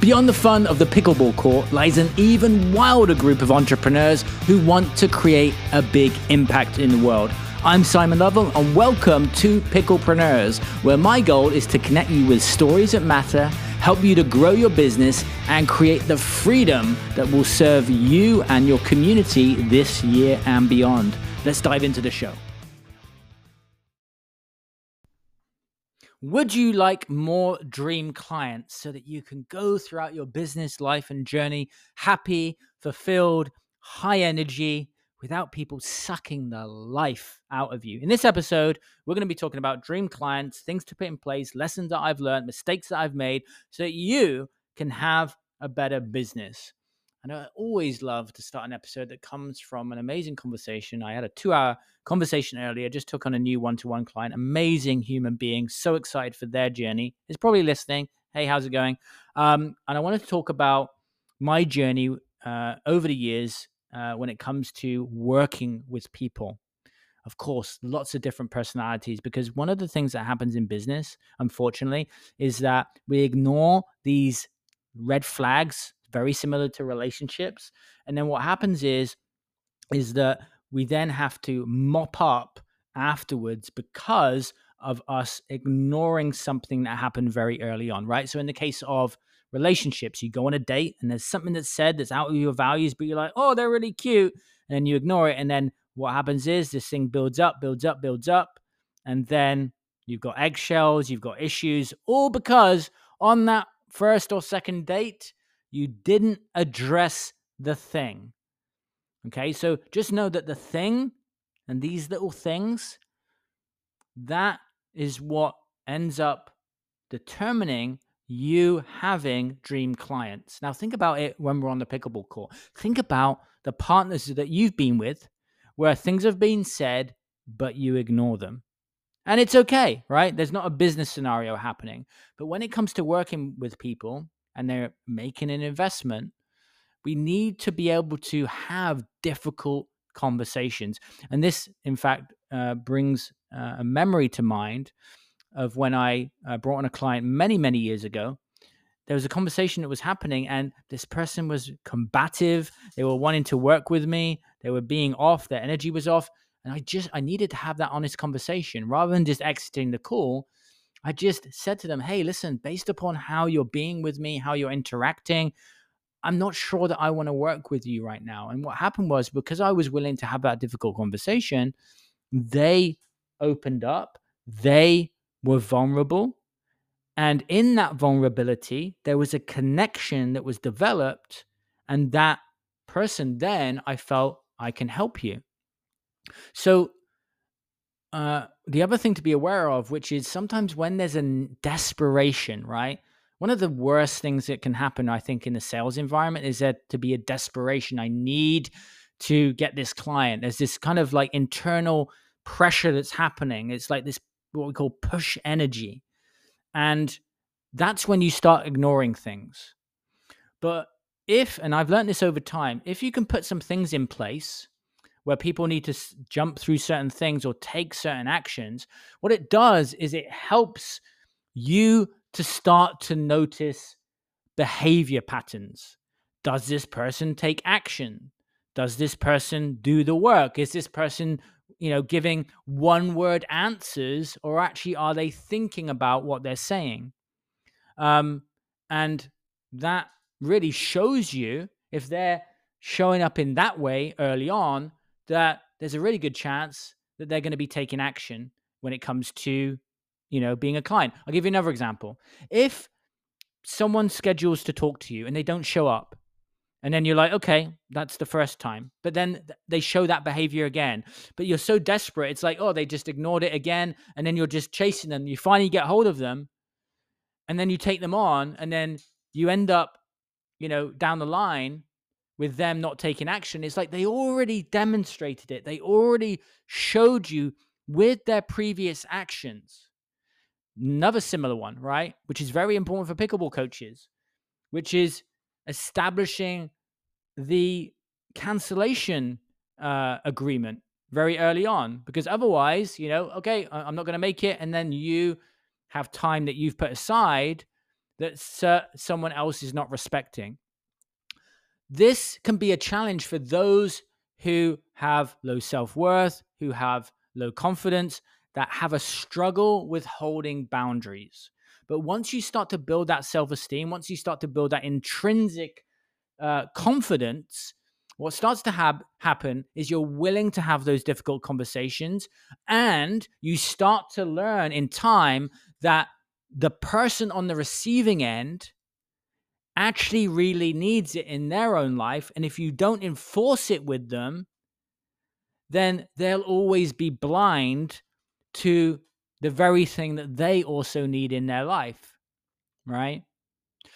Beyond the fun of the pickleball court lies an even wilder group of entrepreneurs who want to create a big impact in the world. I'm Simon Lovell, and welcome to Picklepreneurs, where my goal is to connect you with stories that matter, help you to grow your business, and create the freedom that will serve you and your community this year and beyond. Let's dive into the show. Would you like more dream clients so that you can go throughout your business life and journey happy, fulfilled, high energy without people sucking the life out of you? In this episode, we're going to be talking about dream clients, things to put in place, lessons that I've learned, mistakes that I've made so that you can have a better business. And I always love to start an episode that comes from an amazing conversation. I had a two hour conversation earlier, just took on a new one to one client, amazing human being, so excited for their journey. Is probably listening. Hey, how's it going? Um, and I wanted to talk about my journey uh, over the years uh, when it comes to working with people. Of course, lots of different personalities because one of the things that happens in business, unfortunately, is that we ignore these red flags very similar to relationships. And then what happens is is that we then have to mop up afterwards because of us ignoring something that happened very early on, right? So in the case of relationships, you go on a date and there's something that's said that's out of your values, but you're like, oh, they're really cute. And then you ignore it. And then what happens is this thing builds up, builds up, builds up. And then you've got eggshells, you've got issues, all because on that first or second date, you didn't address the thing. Okay, so just know that the thing and these little things, that is what ends up determining you having dream clients. Now, think about it when we're on the pickleball court. Think about the partners that you've been with where things have been said, but you ignore them. And it's okay, right? There's not a business scenario happening. But when it comes to working with people, and they're making an investment, we need to be able to have difficult conversations. And this, in fact, uh, brings uh, a memory to mind of when I uh, brought on a client many, many years ago. There was a conversation that was happening, and this person was combative. They were wanting to work with me. They were being off. Their energy was off, and I just I needed to have that honest conversation rather than just exiting the call. I just said to them, hey, listen, based upon how you're being with me, how you're interacting, I'm not sure that I want to work with you right now. And what happened was because I was willing to have that difficult conversation, they opened up, they were vulnerable. And in that vulnerability, there was a connection that was developed. And that person, then I felt I can help you. So uh, the other thing to be aware of, which is sometimes when there's a desperation, right? One of the worst things that can happen, I think, in the sales environment is that to be a desperation. I need to get this client. There's this kind of like internal pressure that's happening. It's like this, what we call push energy. And that's when you start ignoring things. But if, and I've learned this over time, if you can put some things in place where people need to s- jump through certain things or take certain actions, what it does is it helps you to start to notice behavior patterns. Does this person take action? Does this person do the work? Is this person, you know, giving one word answers or actually are they thinking about what they're saying? Um, and that really shows you if they're showing up in that way early on, that there's a really good chance that they're going to be taking action when it comes to, you know, being a client. I'll give you another example. If someone schedules to talk to you and they don't show up, and then you're like, okay, that's the first time. But then they show that behavior again. But you're so desperate. It's like, oh, they just ignored it again. And then you're just chasing them. You finally get hold of them. And then you take them on. And then you end up, you know, down the line with them not taking action it's like they already demonstrated it they already showed you with their previous actions another similar one right which is very important for pickleball coaches which is establishing the cancellation uh, agreement very early on because otherwise you know okay i'm not going to make it and then you have time that you've put aside that someone else is not respecting. This can be a challenge for those who have low self worth, who have low confidence, that have a struggle with holding boundaries. But once you start to build that self esteem, once you start to build that intrinsic uh, confidence, what starts to happen is you're willing to have those difficult conversations and you start to learn in time that the person on the receiving end actually really needs it in their own life and if you don't enforce it with them then they'll always be blind to the very thing that they also need in their life right?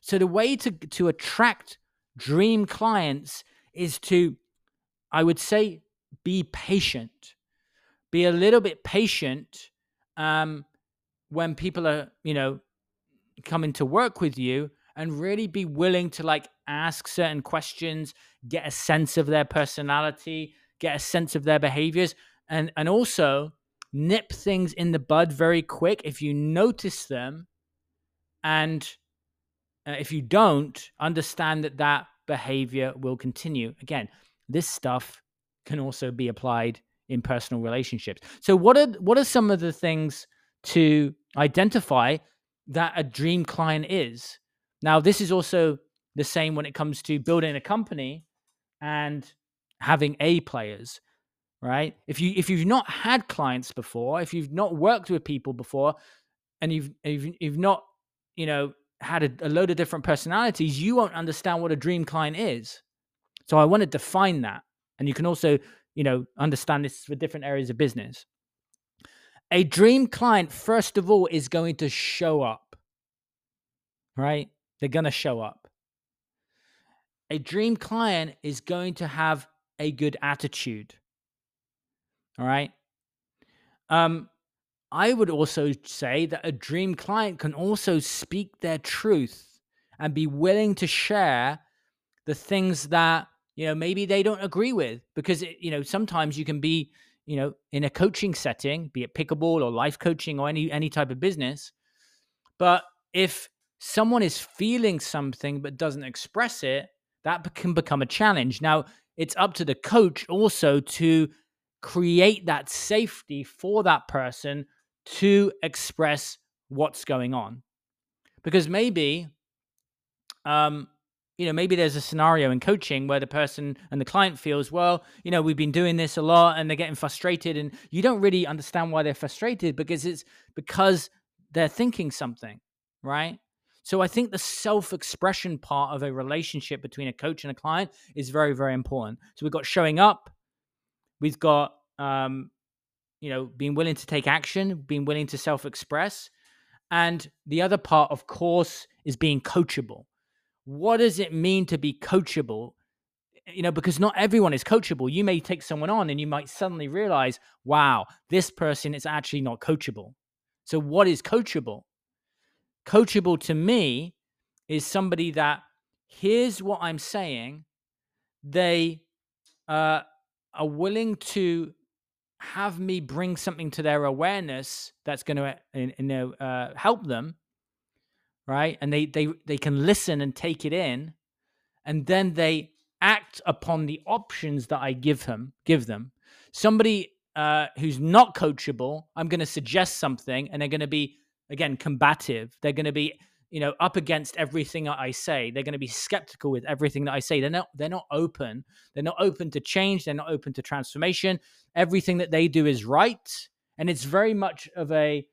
So the way to to attract dream clients is to i would say be patient. Be a little bit patient um when people are you know coming to work with you and really be willing to like ask certain questions get a sense of their personality get a sense of their behaviors and and also nip things in the bud very quick if you notice them and uh, if you don't understand that that behavior will continue. Again this stuff can also be applied in personal relationships. So what are what are some of the things to identify that a dream client is now this is also the same when it comes to building a company and having a players right? If you if you've not had clients before, if you've not worked with people before, and you've you've, you've not you know had a, a load of different personalities, you won't understand what a dream client is. So I want to define that, and you can also you know understand this for different areas of business. A dream client, first of all, is going to show up. Right? They're going to show up. A dream client is going to have a good attitude. All right. Um, I would also say that a dream client can also speak their truth and be willing to share the things that you know maybe they don't agree with because it, you know sometimes you can be you know in a coaching setting be it pickleball or life coaching or any any type of business but if someone is feeling something but doesn't express it that can become a challenge now it's up to the coach also to create that safety for that person to express what's going on. Because maybe, um, you know, maybe there's a scenario in coaching where the person and the client feels, well, you know, we've been doing this a lot and they're getting frustrated, and you don't really understand why they're frustrated because it's because they're thinking something, right? So I think the self expression part of a relationship between a coach and a client is very, very important. So we've got showing up, We've got, um, you know, being willing to take action, being willing to self express. And the other part, of course, is being coachable. What does it mean to be coachable? You know, because not everyone is coachable. You may take someone on and you might suddenly realize, wow, this person is actually not coachable. So, what is coachable? Coachable to me is somebody that here's what I'm saying. They uh, are willing to have me bring something to their awareness that's going to you know uh, help them right and they they they can listen and take it in and then they act upon the options that i give them give them somebody uh, who's not coachable i'm going to suggest something and they're going to be again combative. They're going to be you know up against everything i say. They're going to be skeptical with everything that i say. They're not they're not open. They're not open to change. They're not open to transformation. Everything that they do is right. And it's very much of a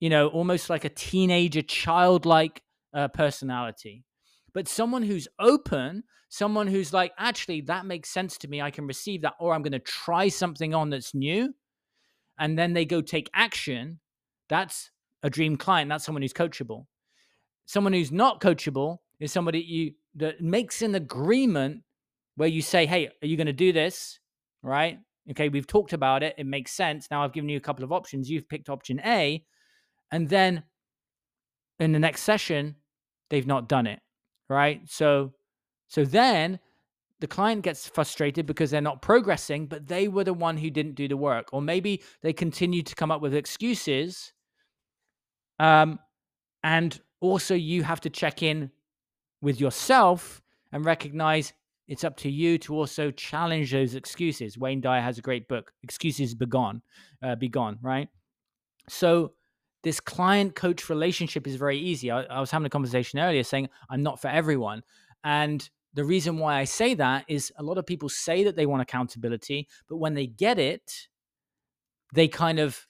you know almost like a teenager childlike uh, personality. But someone who's open someone who's like actually that makes sense to me. I can receive that or i'm going to try something on that's new and then they go take action that's a dream client that's someone who's coachable Someone who's not coachable is somebody you that makes an agreement where you say, "Hey, are you going to do this?" Right? Okay, we've talked about it. It makes sense. Now I've given you a couple of options. You've picked option A, and then in the next session, they've not done it. Right? So, so then the client gets frustrated because they're not progressing, but they were the one who didn't do the work, or maybe they continue to come up with excuses. Um, and also you have to check in with yourself and recognize it's up to you to also challenge those excuses. Wayne Dyer has a great book, Excuses Be Gone, uh, Be Gone, right? So this client coach relationship is very easy. I, I was having a conversation earlier saying I'm not for everyone. And the reason why I say that is a lot of people say that they want accountability, but when they get it, they kind of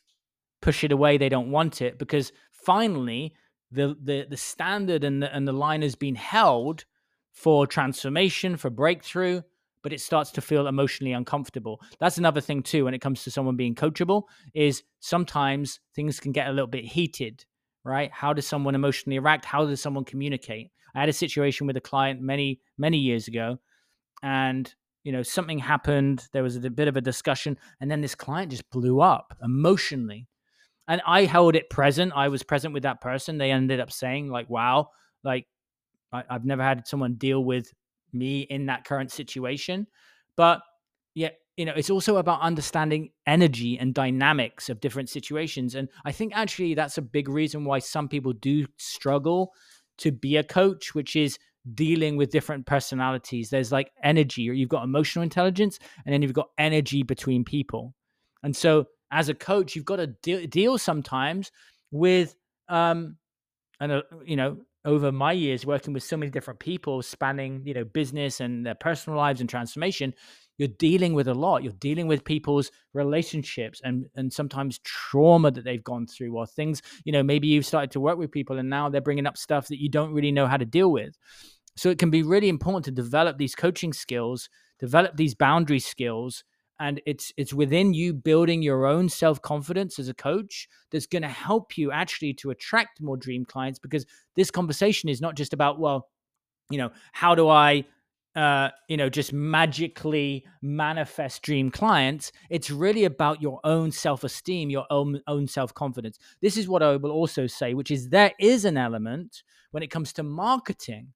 push it away. They don't want it because finally the the the standard and the and the line has been held for transformation, for breakthrough, but it starts to feel emotionally uncomfortable. That's another thing too when it comes to someone being coachable is sometimes things can get a little bit heated, right? How does someone emotionally react? How does someone communicate? I had a situation with a client many many years ago and you know something happened there was a bit of a discussion and then this client just blew up emotionally and i held it present i was present with that person they ended up saying like wow like I, have never had someone deal with me in that current situation. But yeah, you know, it's also about understanding energy and dynamics of different situations. And I think actually that's a big reason why some people do struggle to be a coach, which is dealing with different personalities. There's like energy, or you've got emotional intelligence, and then you've got energy between people. And so as a coach, you've got to de- deal sometimes with um and uh, you know over my years working with so many different people spanning you know business and their personal lives and transformation you're dealing with a lot. You're dealing with people's relationships and and sometimes trauma that they've gone through or things you know maybe you've started to work with people and now they're bringing up stuff that you don't really know how to deal with. So it can be really important to develop these coaching skills develop these boundary skills and it's it's within you building your own self-confidence as a coach that's going to help you actually to attract more dream clients because this conversation is not just about well you know how do i uh, you know, just magically manifest dream clients. It's really about your own self esteem, your own own self confidence. This is what I will also say, which is there is an element when it comes to marketing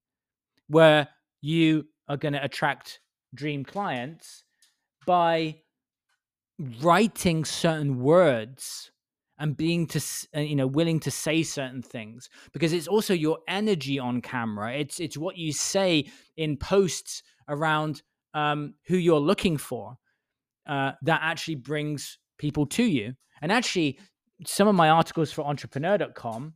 where you are going to attract dream clients by writing certain words and being to you know willing to say certain things because it's also your energy on camera. It's it's what you say in posts around um, who you're looking for uh, that actually brings people to you. And actually some of my articles for entrepreneur.com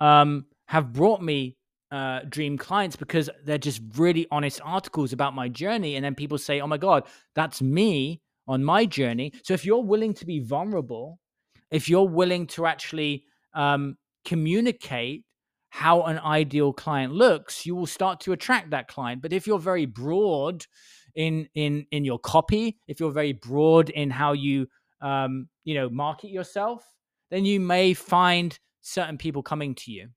um, have brought me uh, dream clients because they're just really honest articles about my journey. And then people say, oh my God, that's me on my journey. So if you're willing to be vulnerable, if you're willing to actually um, communicate how an ideal client looks, you will start to attract that client. But if you're very broad in in in your copy, if you're very broad in how you um, you know market yourself, then you may find certain people coming to you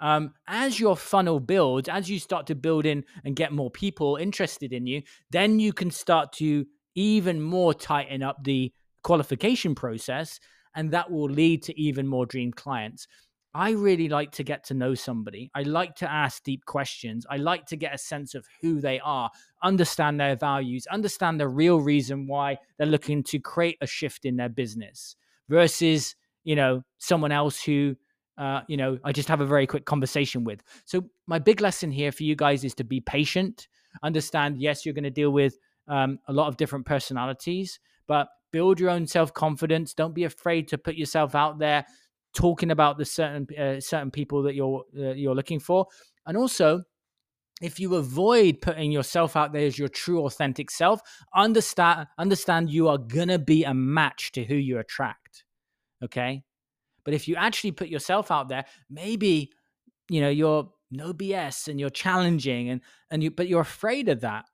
um, as your funnel builds, as you start to build in and get more people interested in you, then you can start to even more tighten up the qualification process, and that will lead to even more dream clients. I really like to get to know somebody. I like to ask deep questions. I like to get a sense of who they are, understand their values, understand the real reason why they're looking to create a shift in their business versus, you know, someone else who uh, you know, I just have a very quick conversation with. So my big lesson here for you guys is to be patient. Understand, yes, you're going to deal with um, a lot of different personalities, but build your own self confidence. Don't be afraid to put yourself out there, talking about the certain uh, certain people that you're uh, you're looking for, and also. If you avoid putting yourself out there as your true authentic self, understand understand you are gonna be a match to who you attract. Okay? But if you actually put yourself out there, maybe you know you're no BS and you're challenging and and you but you're afraid of that.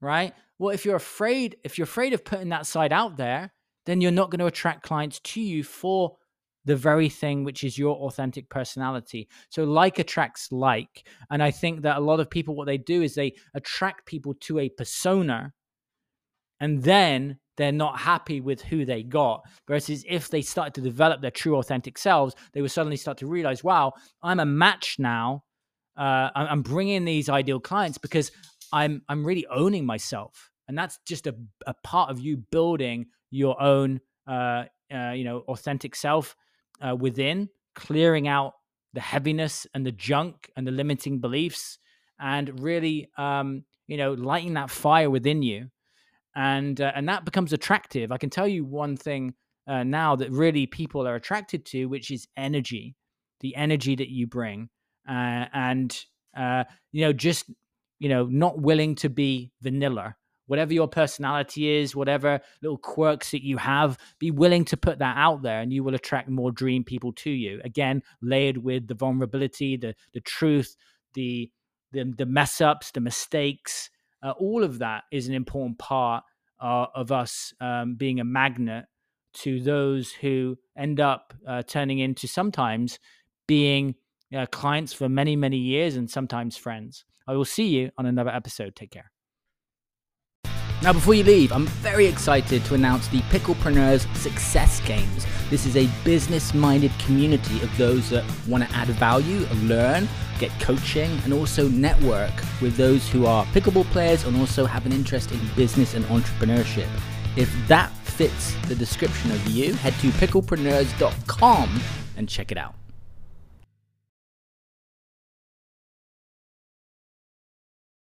Right? Well, if you're afraid if you're afraid of putting that side out there, then you're not going to attract clients to you for the very thing which is your authentic personality. So like attracts like. And I think that a lot of people what they do is they attract people to a persona and then they're not happy with who they got. Versus if they started to develop their true authentic selves, they would suddenly start to realize, wow, I'm a match now. Uh, I'm bringing these ideal clients because I'm I'm really owning myself, and that's just a, a part of you building your own, uh, uh, you know, authentic self uh, within, clearing out the heaviness and the junk and the limiting beliefs and really um, you know lighting that fire within you and uh, and that becomes attractive i can tell you one thing uh, now that really people are attracted to which is energy the energy that you bring uh, and uh, you know just you know not willing to be vanilla whatever your personality is, whatever little quirks that you have, be willing to put that out there and you will attract more dream people to you. Again, layered with the vulnerability, the the truth, the the, the mess ups, the mistakes, uh, all of that is an important part uh, of us um, being a magnet to those who end up uh, turning into sometimes being uh, clients for many, many years and sometimes friends. I will see you on another episode. Take care. Now, before you leave, I'm very excited to announce the Picklepreneurs Success Games. This is a business minded community of those that want to add value, learn, get coaching, and also network with those who are pickleball players and also have an interest in business and entrepreneurship. If that fits the description of you, head to picklepreneurs.com and check it out.